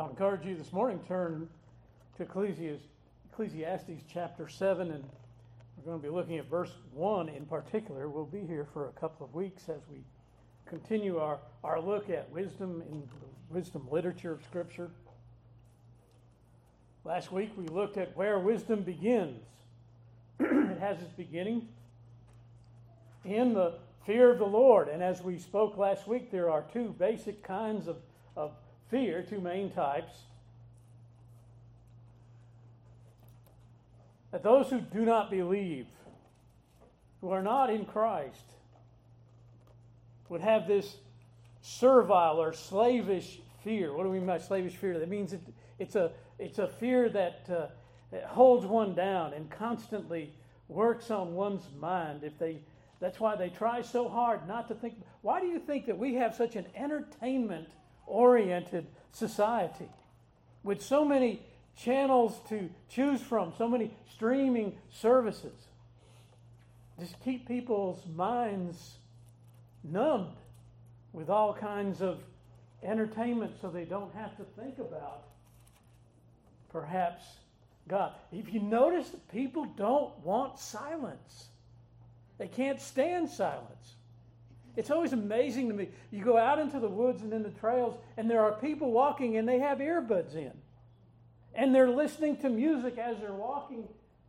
I'll encourage you this morning turn to Ecclesiastes, Ecclesiastes chapter 7, and we're going to be looking at verse 1 in particular. We'll be here for a couple of weeks as we continue our, our look at wisdom in the wisdom literature of Scripture. Last week we looked at where wisdom begins. it has its beginning in the fear of the Lord. And as we spoke last week, there are two basic kinds of, of fear, two main types. That those who do not believe, who are not in Christ, would have this servile or slavish fear. What do we mean by slavish fear? That means it, it's, a, it's a fear that, uh, that holds one down and constantly works on one's mind. If they, that's why they try so hard not to think. Why do you think that we have such an entertainment oriented society with so many channels to choose from, so many streaming services. Just keep people's minds numbed with all kinds of entertainment so they don't have to think about perhaps God. If you notice, people don't want silence, they can't stand silence. It's always amazing to me. You go out into the woods and in the trails, and there are people walking and they have earbuds in. And they're listening to music as they're walking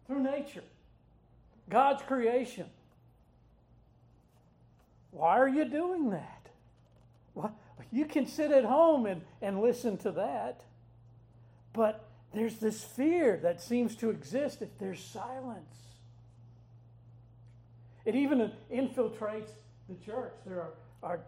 through nature, God's creation. Why are you doing that? Well, you can sit at home and, and listen to that, but there's this fear that seems to exist if there's silence. It even infiltrates the church. There are, are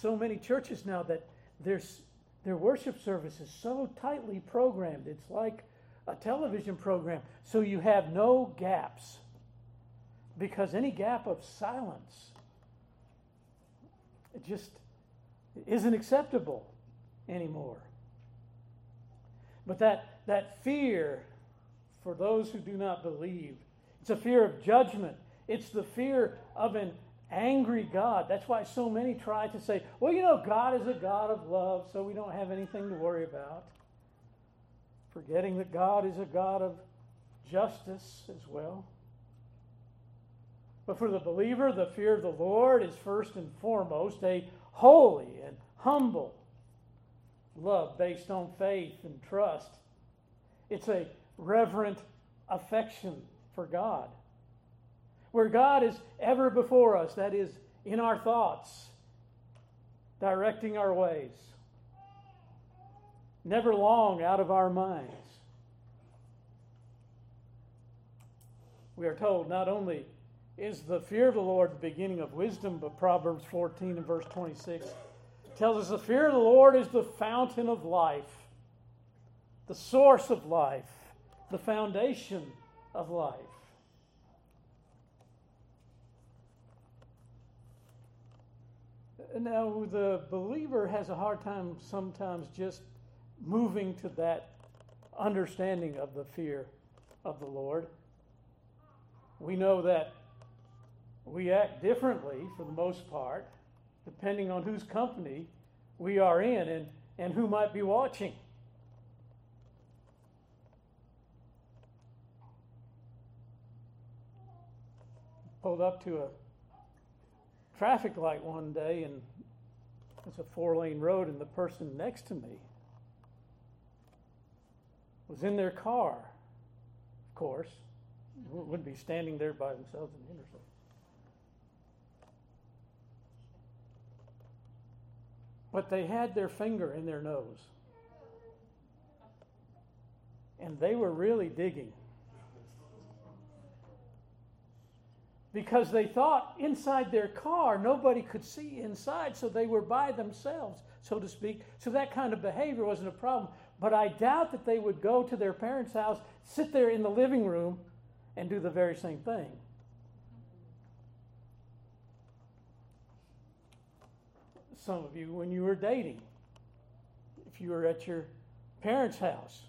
so many churches now that there's, their worship service is so tightly programmed. It's like a television program. So you have no gaps. Because any gap of silence it just isn't acceptable anymore. But that, that fear for those who do not believe, it's a fear of judgment. It's the fear of an angry God. That's why so many try to say, well, you know, God is a God of love, so we don't have anything to worry about. Forgetting that God is a God of justice as well. But for the believer, the fear of the Lord is first and foremost a holy and humble love based on faith and trust. It's a reverent affection for God where God is ever before us, that is, in our thoughts, directing our ways, never long out of our minds. We are told not only is the fear of the Lord the beginning of wisdom, but Proverbs 14 and verse 26 tells us the fear of the Lord is the fountain of life, the source of life, the foundation of life. Now, the believer has a hard time sometimes just moving to that understanding of the fear of the Lord. We know that we act differently for the most part, depending on whose company we are in and, and who might be watching. Pulled up to a traffic light one day and it's a four lane road, and the person next to me was in their car, of course, wouldn't be standing there by themselves in the intersection. But they had their finger in their nose. And they were really digging. Because they thought inside their car nobody could see inside, so they were by themselves, so to speak. So that kind of behavior wasn't a problem. But I doubt that they would go to their parents' house, sit there in the living room, and do the very same thing. Some of you, when you were dating, if you were at your parents' house,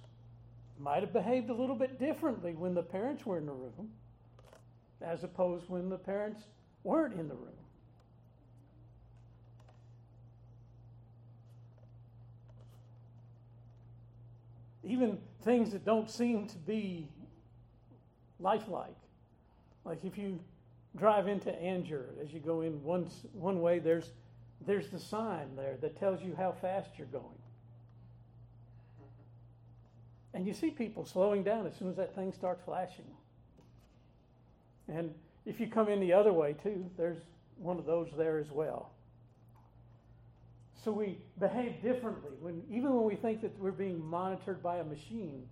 might have behaved a little bit differently when the parents were in the room as opposed when the parents weren't in the room. even things that don't seem to be lifelike. Like if you drive into Angier, as you go in one, one way, there's, there's the sign there that tells you how fast you're going. And you see people slowing down as soon as that thing starts flashing. And if you come in the other way too, there's one of those there as well. So we behave differently when even when we think that we're being monitored by a machine.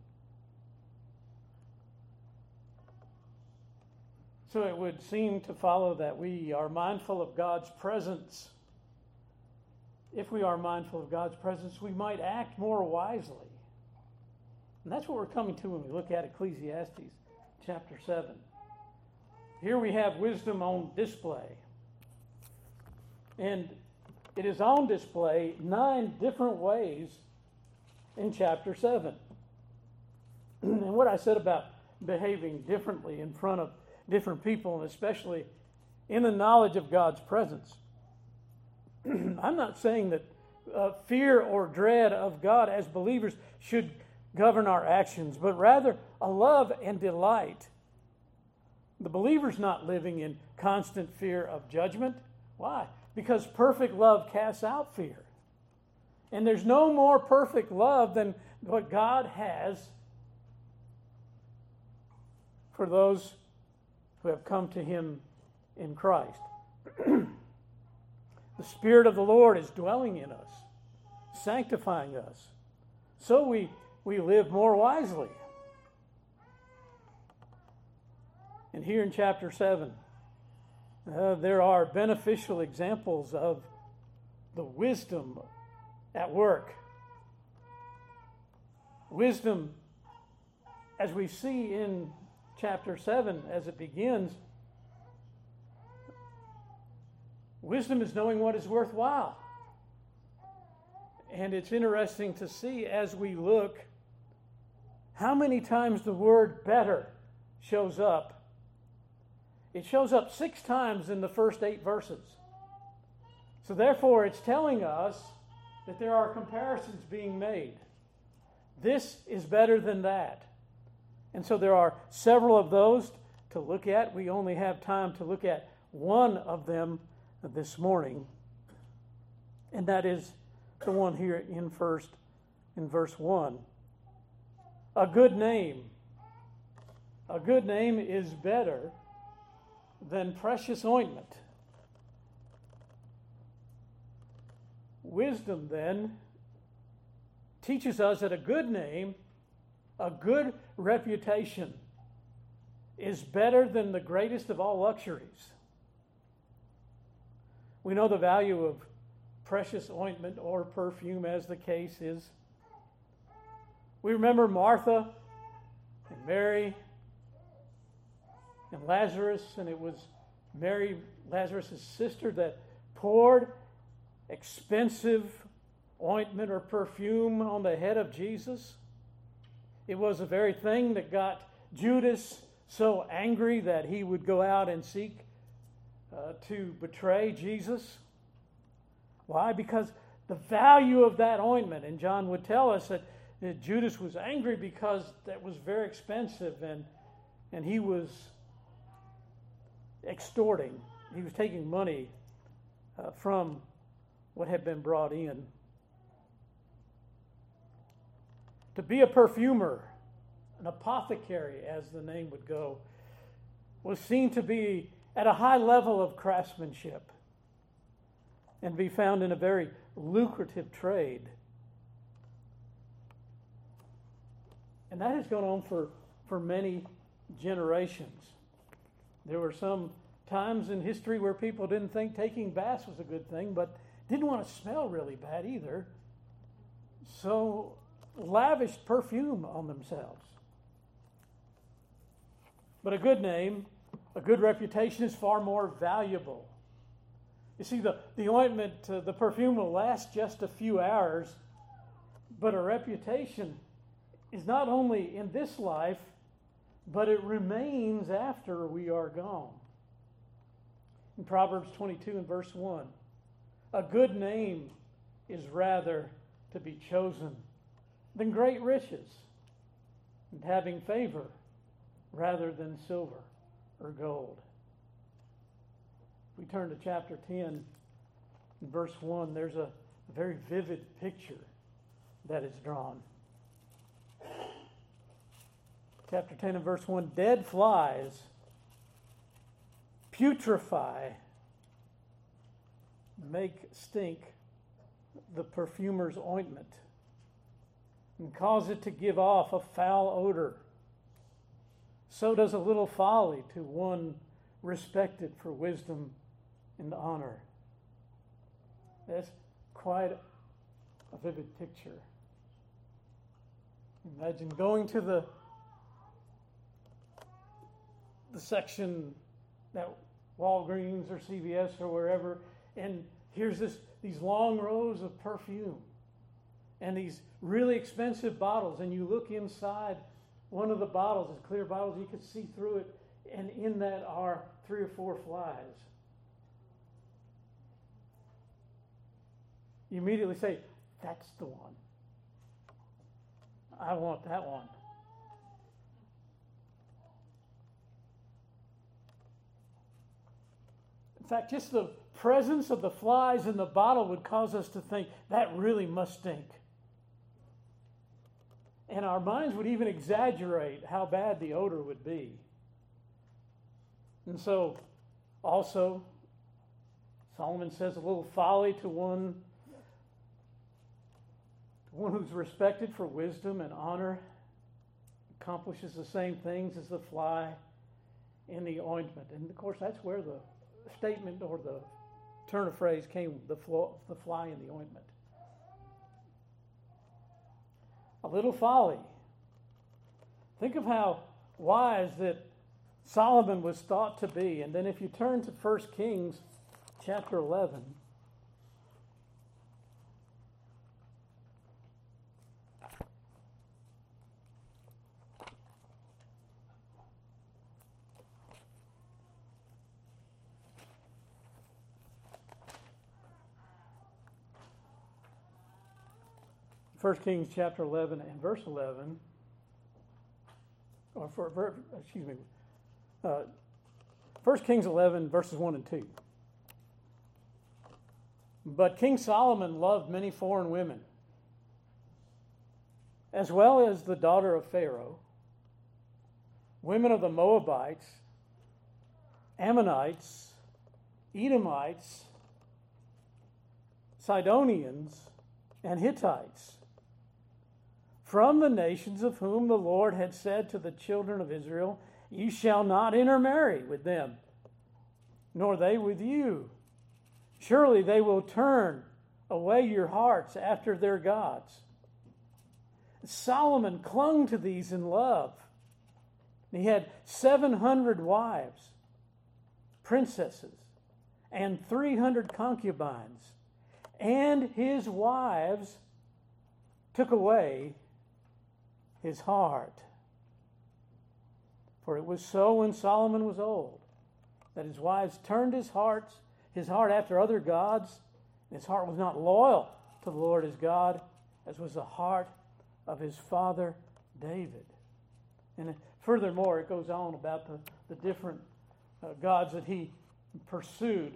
So it would seem to follow that we are mindful of God's presence. If we are mindful of God's presence, we might act more wisely. And that's what we're coming to when we look at Ecclesiastes chapter 7. Here we have wisdom on display. And it is on display nine different ways in chapter 7. and what I said about behaving differently in front of different people, and especially in the knowledge of God's presence. I'm not saying that uh, fear or dread of God as believers should govern our actions, but rather a love and delight. The believer's not living in constant fear of judgment. Why? Because perfect love casts out fear. And there's no more perfect love than what God has for those who have come to Him in Christ. the Spirit of the Lord is dwelling in us, sanctifying us. So we, we live more wisely. And here in chapter 7, uh, there are beneficial examples of the wisdom at work. Wisdom, as we see in chapter 7, as it begins, wisdom is knowing what is worthwhile. And it's interesting to see as we look how many times the word better shows up it shows up six times in the first eight verses. So, therefore, it's telling us that there are comparisons being made. This is better than that. And so, there are several of those to look at. We only have time to look at one of them this morning, and that is the one here in first in verse 1. A good name. A good name is better than precious ointment. Wisdom, then, teaches us that a good name, a good reputation, is better than the greatest of all luxuries. We know the value of precious ointment or perfume, as the case is. We remember Martha and Mary and Lazarus, and it was Mary, Lazarus' sister, that poured expensive ointment or perfume on the head of Jesus. It was the very thing that got Judas so angry that he would go out and seek uh, to betray Jesus. Why? Because the value of that ointment, and John would tell us that, that Judas was angry because that was very expensive and, and he was extorting. He was taking money uh, from what had been brought in. To be a perfumer, an apothecary, as the name would go, was seen to be at a high level of craftsmanship and be found in a very lucrative trade. And that has gone on for, for many generations. There were some times in history where people didn't think taking baths was a good thing, but didn't want to smell really bad either. So lavished perfume on themselves. But a good name, a good reputation is far more valuable. You see, the, the ointment, uh, the perfume will last just a few hours, but a reputation is not only in this life, but it remains after we are gone. In Proverbs 22 and verse 1, a good name is rather to be chosen than great riches. and having favor rather than silver or gold. If we turn to chapter 10 verse 1, there's a very vivid picture that is drawn. Chapter 10 and verse 1 Dead flies putrefy, make stink the perfumer's ointment, and cause it to give off a foul odor. So does a little folly to one respected for wisdom and honor. That's quite a vivid picture. Imagine going to the the section that Walgreens or CVS or wherever, and here's this these long rows of perfume and these really expensive bottles, and you look inside one of the bottles, it's clear bottles, you can see through it, and in that are three or four flies. You immediately say, That's the one. I want that one. In fact, just the presence of the flies in the bottle would cause us to think that really must stink. And our minds would even exaggerate how bad the odor would be. And so, also, Solomon says a little folly to one, one who's respected for wisdom and honor accomplishes the same things as the fly in the ointment. And of course, that's where the statement or the turn of phrase came the, flo- the fly in the ointment. A little folly. Think of how wise that Solomon was thought to be. And then if you turn to 1 Kings chapter 11, First Kings chapter 11 and verse 11, or for, excuse me, uh, 1 Kings 11, verses 1 and 2. But King Solomon loved many foreign women, as well as the daughter of Pharaoh, women of the Moabites, Ammonites, Edomites, Sidonians, and Hittites from the nations of whom the Lord had said to the children of Israel, You shall not intermarry with them, nor they with you. Surely they will turn away your hearts after their gods. Solomon clung to these in love. He had 700 wives, princesses, and 300 concubines, and his wives took away his heart. For it was so when Solomon was old that his wives turned his heart, his heart after other gods, and his heart was not loyal to the Lord his God, as was the heart of his father David. And furthermore, it goes on about the, the different uh, gods that he pursued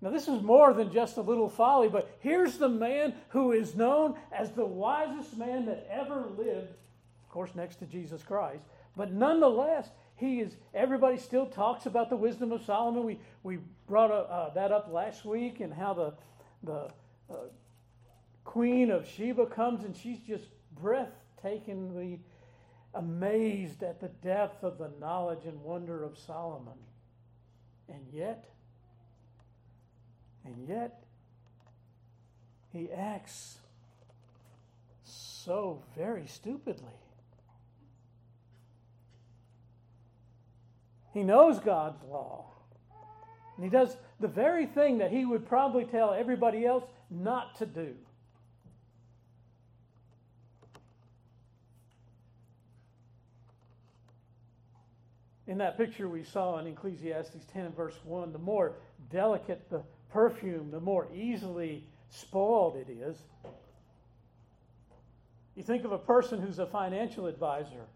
now, this is more than just a little folly, but here's the man who is known as the wisest man that ever lived, of course, next to Jesus Christ. But nonetheless, he is, everybody still talks about the wisdom of Solomon. We, we brought uh, that up last week and how the, the uh, queen of Sheba comes and she's just breathtakingly amazed at the depth of the knowledge and wonder of Solomon. And yet, and yet, he acts so very stupidly. He knows God's law. And he does the very thing that he would probably tell everybody else not to do. In that picture we saw in Ecclesiastes 10 and verse 1, the more delicate the perfume, the more easily spoiled it is. You think of a person who's a financial advisor,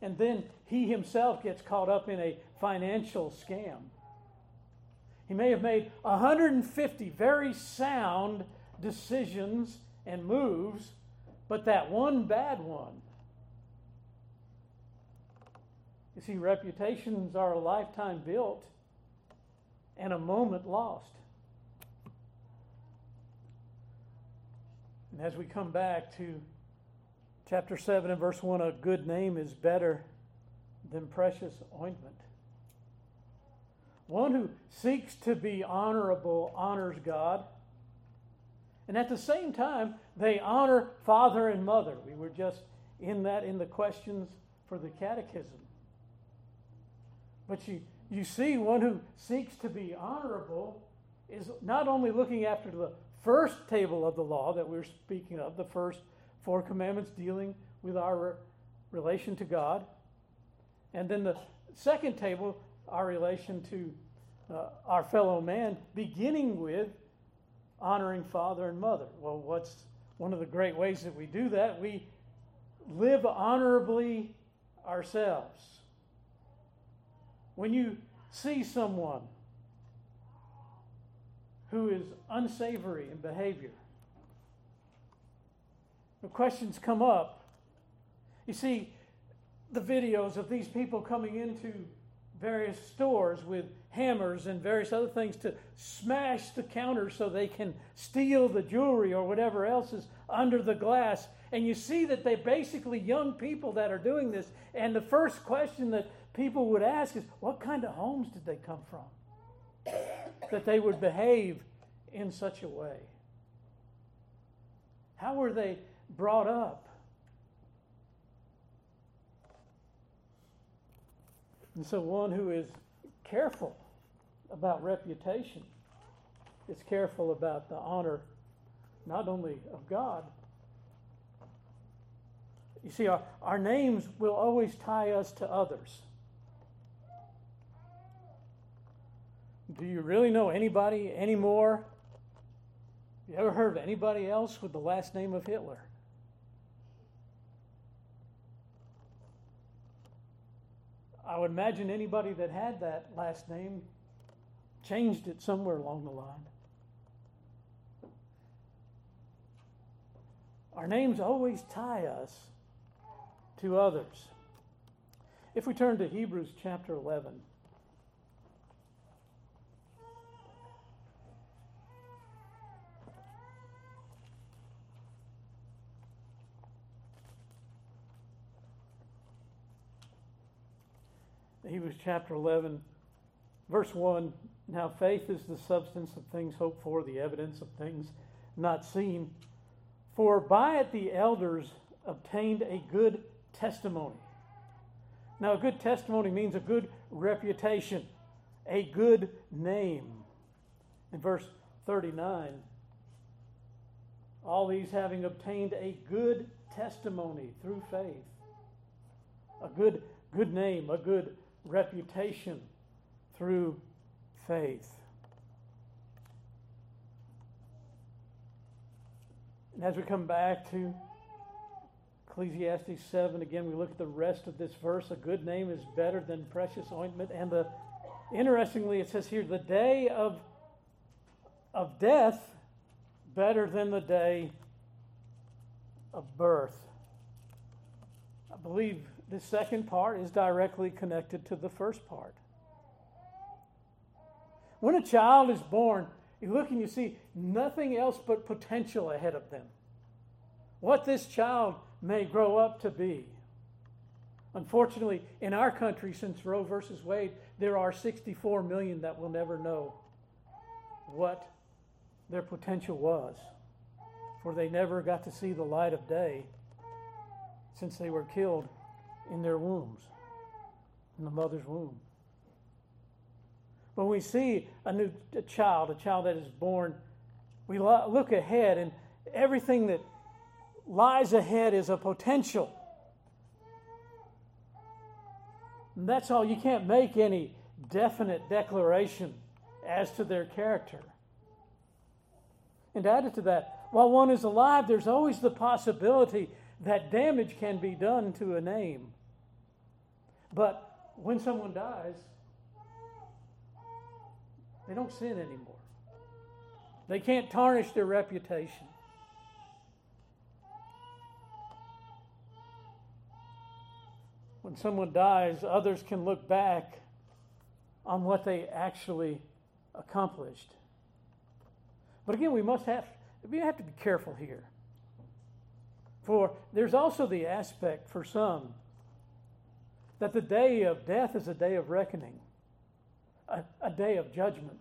and then he himself gets caught up in a financial scam. He may have made 150 very sound decisions and moves, but that one bad one. You see, reputations are a lifetime built and a moment lost. And as we come back to chapter 7 and verse 1, a good name is better than precious ointment. One who seeks to be honorable honors God. And at the same time, they honor father and mother. We were just in that in the questions for the catechism. But you, you see, one who seeks to be honorable is not only looking after the first table of the law that we're speaking of, the first four commandments dealing with our relation to God, and then the second table, our relation to uh, our fellow man, beginning with honoring father and mother. Well, what's one of the great ways that we do that? We live honorably ourselves. When you see someone who is unsavory in behavior, the questions come up. You see, the videos of these people coming into various stores with hammers and various other things to smash the counters so they can steal the jewelry or whatever else is under the glass. And you see that they're basically young people that are doing this. And the first question that people would ask is, What kind of homes did they come from? that they would behave in such a way. How were they brought up? And so, one who is careful about reputation is careful about the honor not only of God. You see, our, our names will always tie us to others. Do you really know anybody anymore? You ever heard of anybody else with the last name of Hitler? I would imagine anybody that had that last name changed it somewhere along the line. Our names always tie us to others. If we turn to Hebrews chapter 11, Hebrews chapter 11, verse 1. Now, faith is the substance of things hoped for, the evidence of things not seen. For by it the elders obtained a good testimony. Now, a good testimony means a good reputation, a good name. In verse 39, all these having obtained a good testimony through faith, a good, good name, a good reputation through faith. And as we come back to Ecclesiastes 7, again, we look at the rest of this verse. A good name is better than precious ointment. And the, interestingly, it says here, the day of, of death better than the day of birth. I believe the second part is directly connected to the first part. When a child is born, you look and you see nothing else but potential ahead of them. What this child may grow up to be. Unfortunately, in our country, since Roe versus Wade, there are 64 million that will never know what their potential was, for they never got to see the light of day since they were killed in their wombs, in the mother's womb. When we see a new a child, a child that is born, we look ahead, and everything that lies ahead is a potential. And that's all. You can't make any definite declaration as to their character. And added to that, while one is alive, there's always the possibility that damage can be done to a name. But when someone dies, they don't sin anymore. They can't tarnish their reputation. When someone dies, others can look back on what they actually accomplished. But again, we must have we have to be careful here. For there's also the aspect for some that the day of death is a day of reckoning, a, a day of judgment.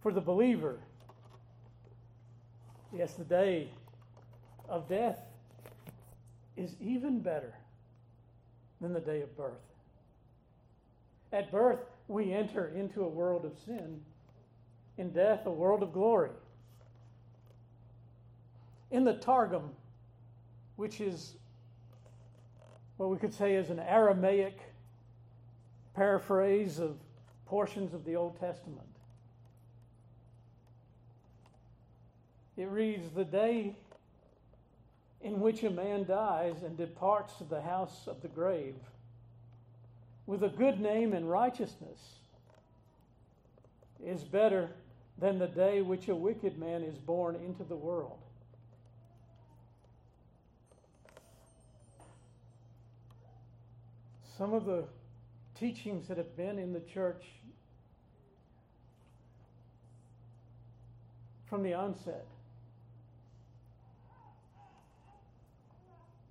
For the believer, yes, the day of death is even better than the day of birth. At birth, we enter into a world of sin, in death, a world of glory. In the Targum, which is what we could say is an Aramaic paraphrase of portions of the Old Testament. It reads, The day in which a man dies and departs to the house of the grave with a good name and righteousness is better than the day which a wicked man is born into the world. Some of the teachings that have been in the church from the onset.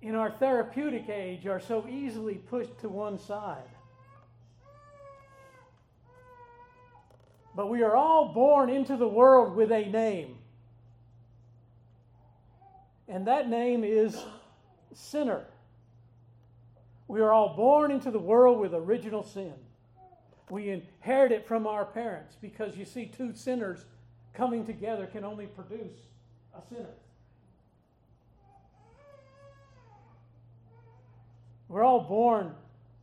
In our therapeutic age, are so easily pushed to one side. But we are all born into the world with a name. And that name is sinner. We are all born into the world with original sin. We inherit it from our parents because you see, two sinners coming together can only produce a sinner. We're all born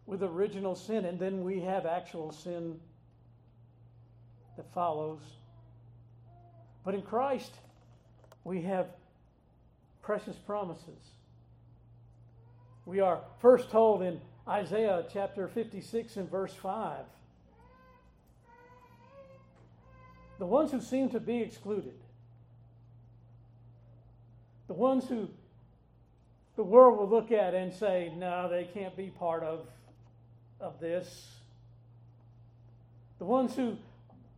with original sin, and then we have actual sin that follows. But in Christ, we have precious promises. We are first told in Isaiah chapter 56 and verse 5. The ones who seem to be excluded, the ones who the world will look at and say, no, they can't be part of, of this. The ones who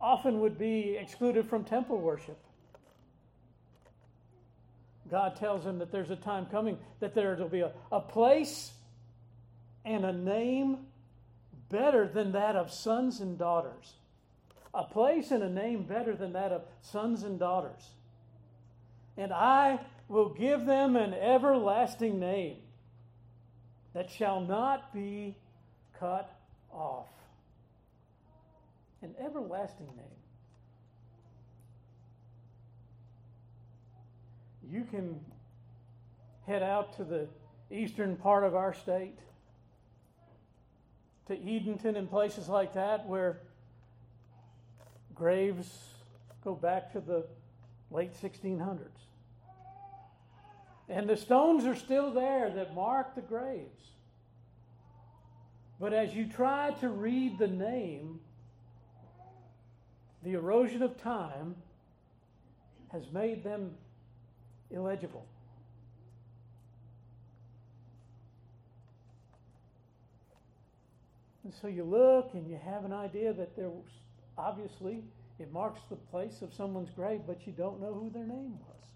often would be excluded from temple worship. God tells him that there's a time coming that there will be a, a place and a name better than that of sons and daughters. A place and a name better than that of sons and daughters. And I will give them an everlasting name that shall not be cut off. An everlasting name. You can head out to the eastern part of our state, to Edenton and places like that, where graves go back to the late 1600s. And the stones are still there that mark the graves. But as you try to read the name, the erosion of time has made them illegible. And so you look and you have an idea that there was obviously it marks the place of someone's grave, but you don't know who their name was.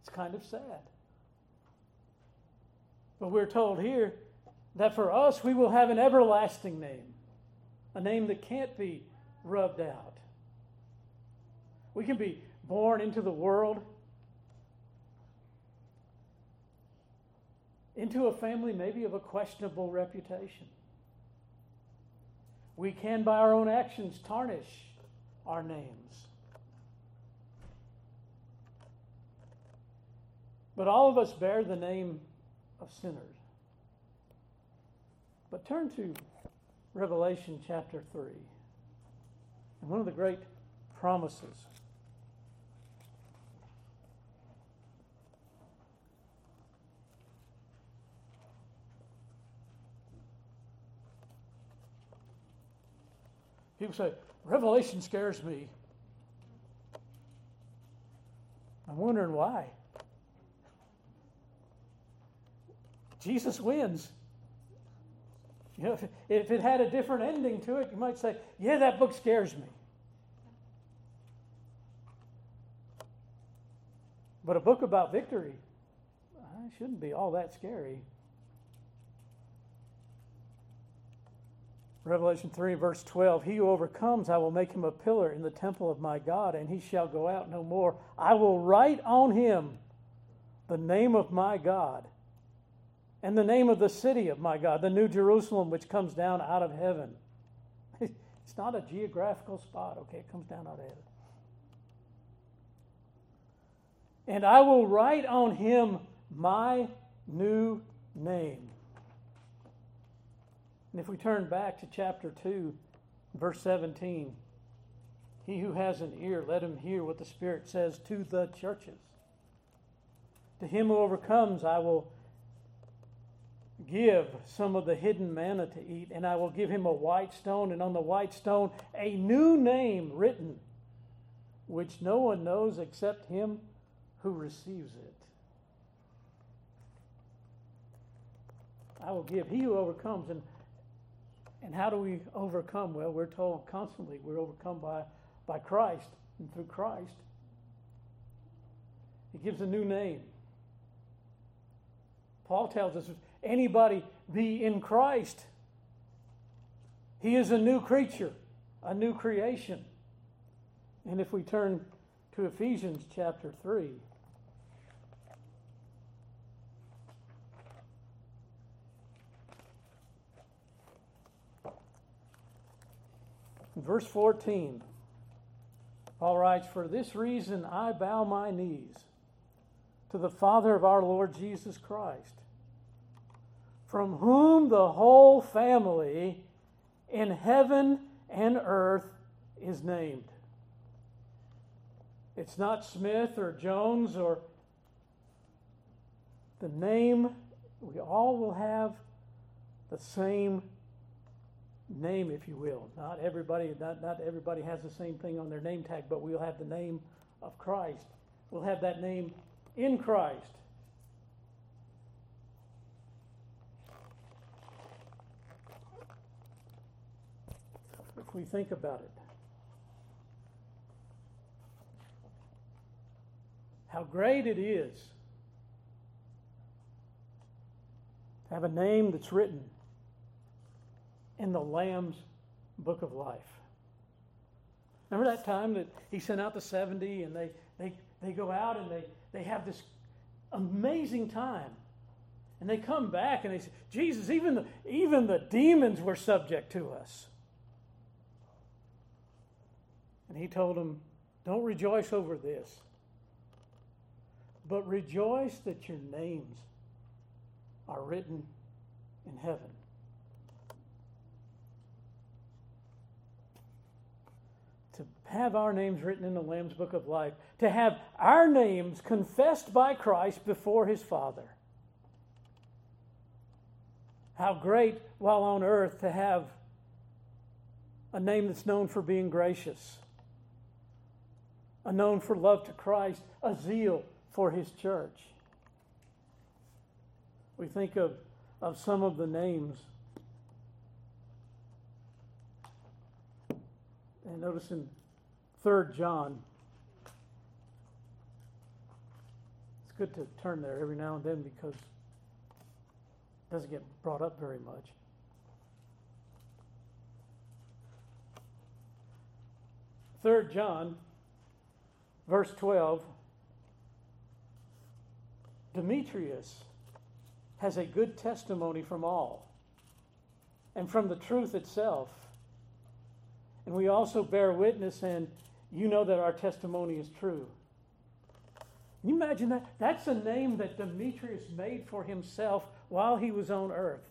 It's kind of sad. But we're told here that for us we will have an everlasting name, a name that can't be rubbed out. We can be born into the world, into a family maybe of a questionable reputation. We can, by our own actions, tarnish our names. But all of us bear the name of sinners. But turn to Revelation chapter 3. And one of the great promises People say, Revelation scares me. I'm wondering why. Jesus wins. You know, if, it had a different ending to it, you might say, Yeah, that book scares me. But a book about victory shouldn't be all that scary. Revelation 3, verse 12 He who overcomes, I will make him a pillar in the temple of my God, and he shall go out no more. I will write on him the name of my God and the name of the city of my God, the New Jerusalem, which comes down out of heaven. it's not a geographical spot, okay? It comes down out of heaven. And I will write on him my new name. And if we turn back to chapter 2, verse 17, he who has an ear, let him hear what the Spirit says to the churches. To him who overcomes, I will give some of the hidden manna to eat, and I will give him a white stone, and on the white stone a new name written, which no one knows except him who receives it. I will give he who overcomes. And, and how do we overcome? Well, we're told constantly we're overcome by, by Christ and through Christ. He gives a new name. Paul tells us anybody be in Christ, he is a new creature, a new creation. And if we turn to Ephesians chapter 3, verse 14, Paul writes, For this reason I bow my knees to the Father of our Lord Jesus Christ from whom the whole family in heaven and earth is named. It's not Smith or Jones or the name, we all will have the same name, if you will. Not everybody, not, not everybody has the same thing on their name tag, but we'll have the name of Christ. We'll have that name in Christ. If we think about it. How great it is to have a name that's written in the Lamb's book of life. Remember that time that he sent out the 70 and they, they, they go out and they, they have this amazing time. And they come back and they say, Jesus, even the, even the demons were subject to us. And he told them, Don't rejoice over this, but rejoice that your names are written in heaven. To have our names written in the Lamb's Book of Life, to have our names confessed by Christ before his Father. How great while on earth to have a name that's known for being gracious a known for love to Christ, a zeal for his church. We think of, of some of the names. And notice in 3rd John, it's good to turn there every now and then because it doesn't get brought up very much. Third John verse 12 Demetrius has a good testimony from all and from the truth itself. And we also bear witness, and you know that our testimony is true. Can you imagine that? That's a name that Demetrius made for himself while he was on earth.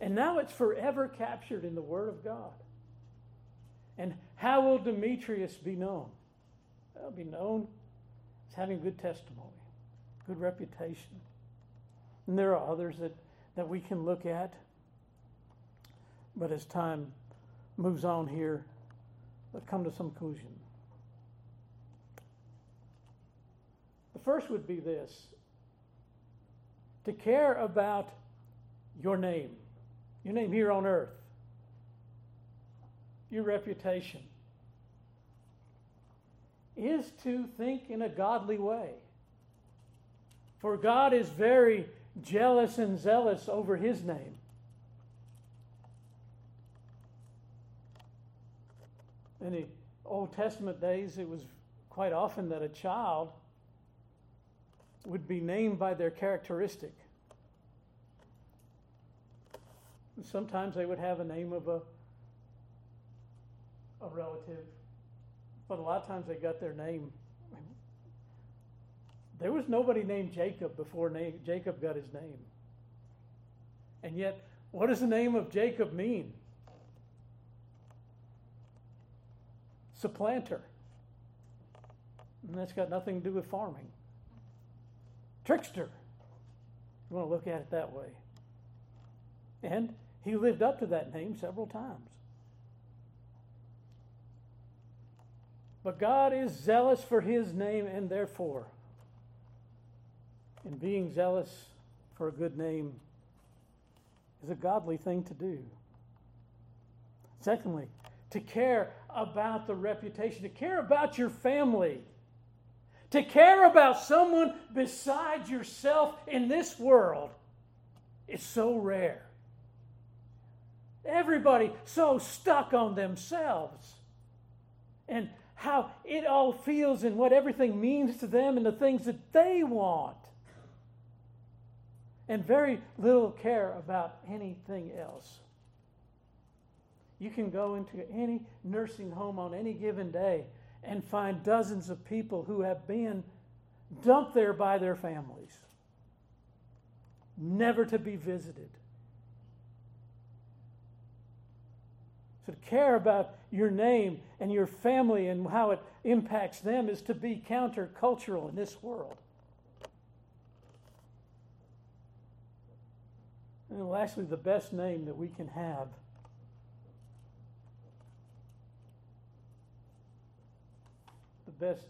And now it's forever captured in the Word of God. And how will Demetrius be known? That'll be known as having good testimony, good reputation. And there are others that, that we can look at. But as time moves on here, but come to some conclusion. The first would be this to care about your name, your name here on earth, your reputation, is to think in a godly way. For God is very jealous and zealous over his name. In the Old Testament days, it was quite often that a child would be named by their characteristic. Sometimes they would have a name of a, a relative, but a lot of times they got their name. There was nobody named Jacob before Jacob got his name. And yet, what does the name of Jacob mean? Supplanter. And that's got nothing to do with farming. Trickster. You want to look at it that way. And he lived up to that name several times. But God is zealous for his name, and therefore, in being zealous for a good name is a godly thing to do. Secondly, to care about the reputation, to care about your family, to care about someone besides yourself in this world is so rare. Everybody so stuck on themselves and how it all feels and what everything means to them and the things that they want. And very little care about anything else. You can go into any nursing home on any given day and find dozens of people who have been dumped there by their families, never to be visited. So, to care about your name and your family and how it impacts them is to be countercultural in this world. And lastly, the best name that we can have. Best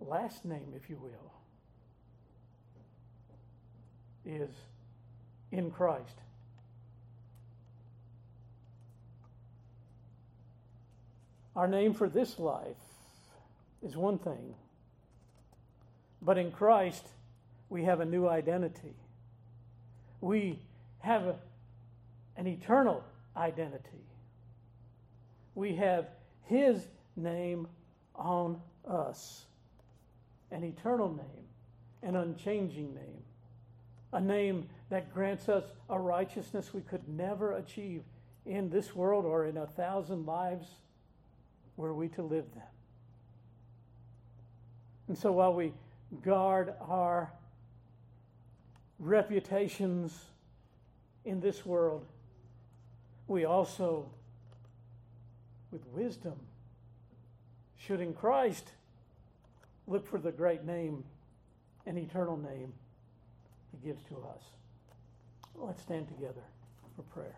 last name, if you will, is in Christ. Our name for this life is one thing, but in Christ we have a new identity. We have a, an eternal identity. We have His name on us, an eternal name, an unchanging name, a name that grants us a righteousness we could never achieve in this world or in a thousand lives were we to live them. And so while we guard our reputations in this world, we also, with wisdom, should in Christ look for the great name and eternal name he gives to us. Let's stand together for prayer.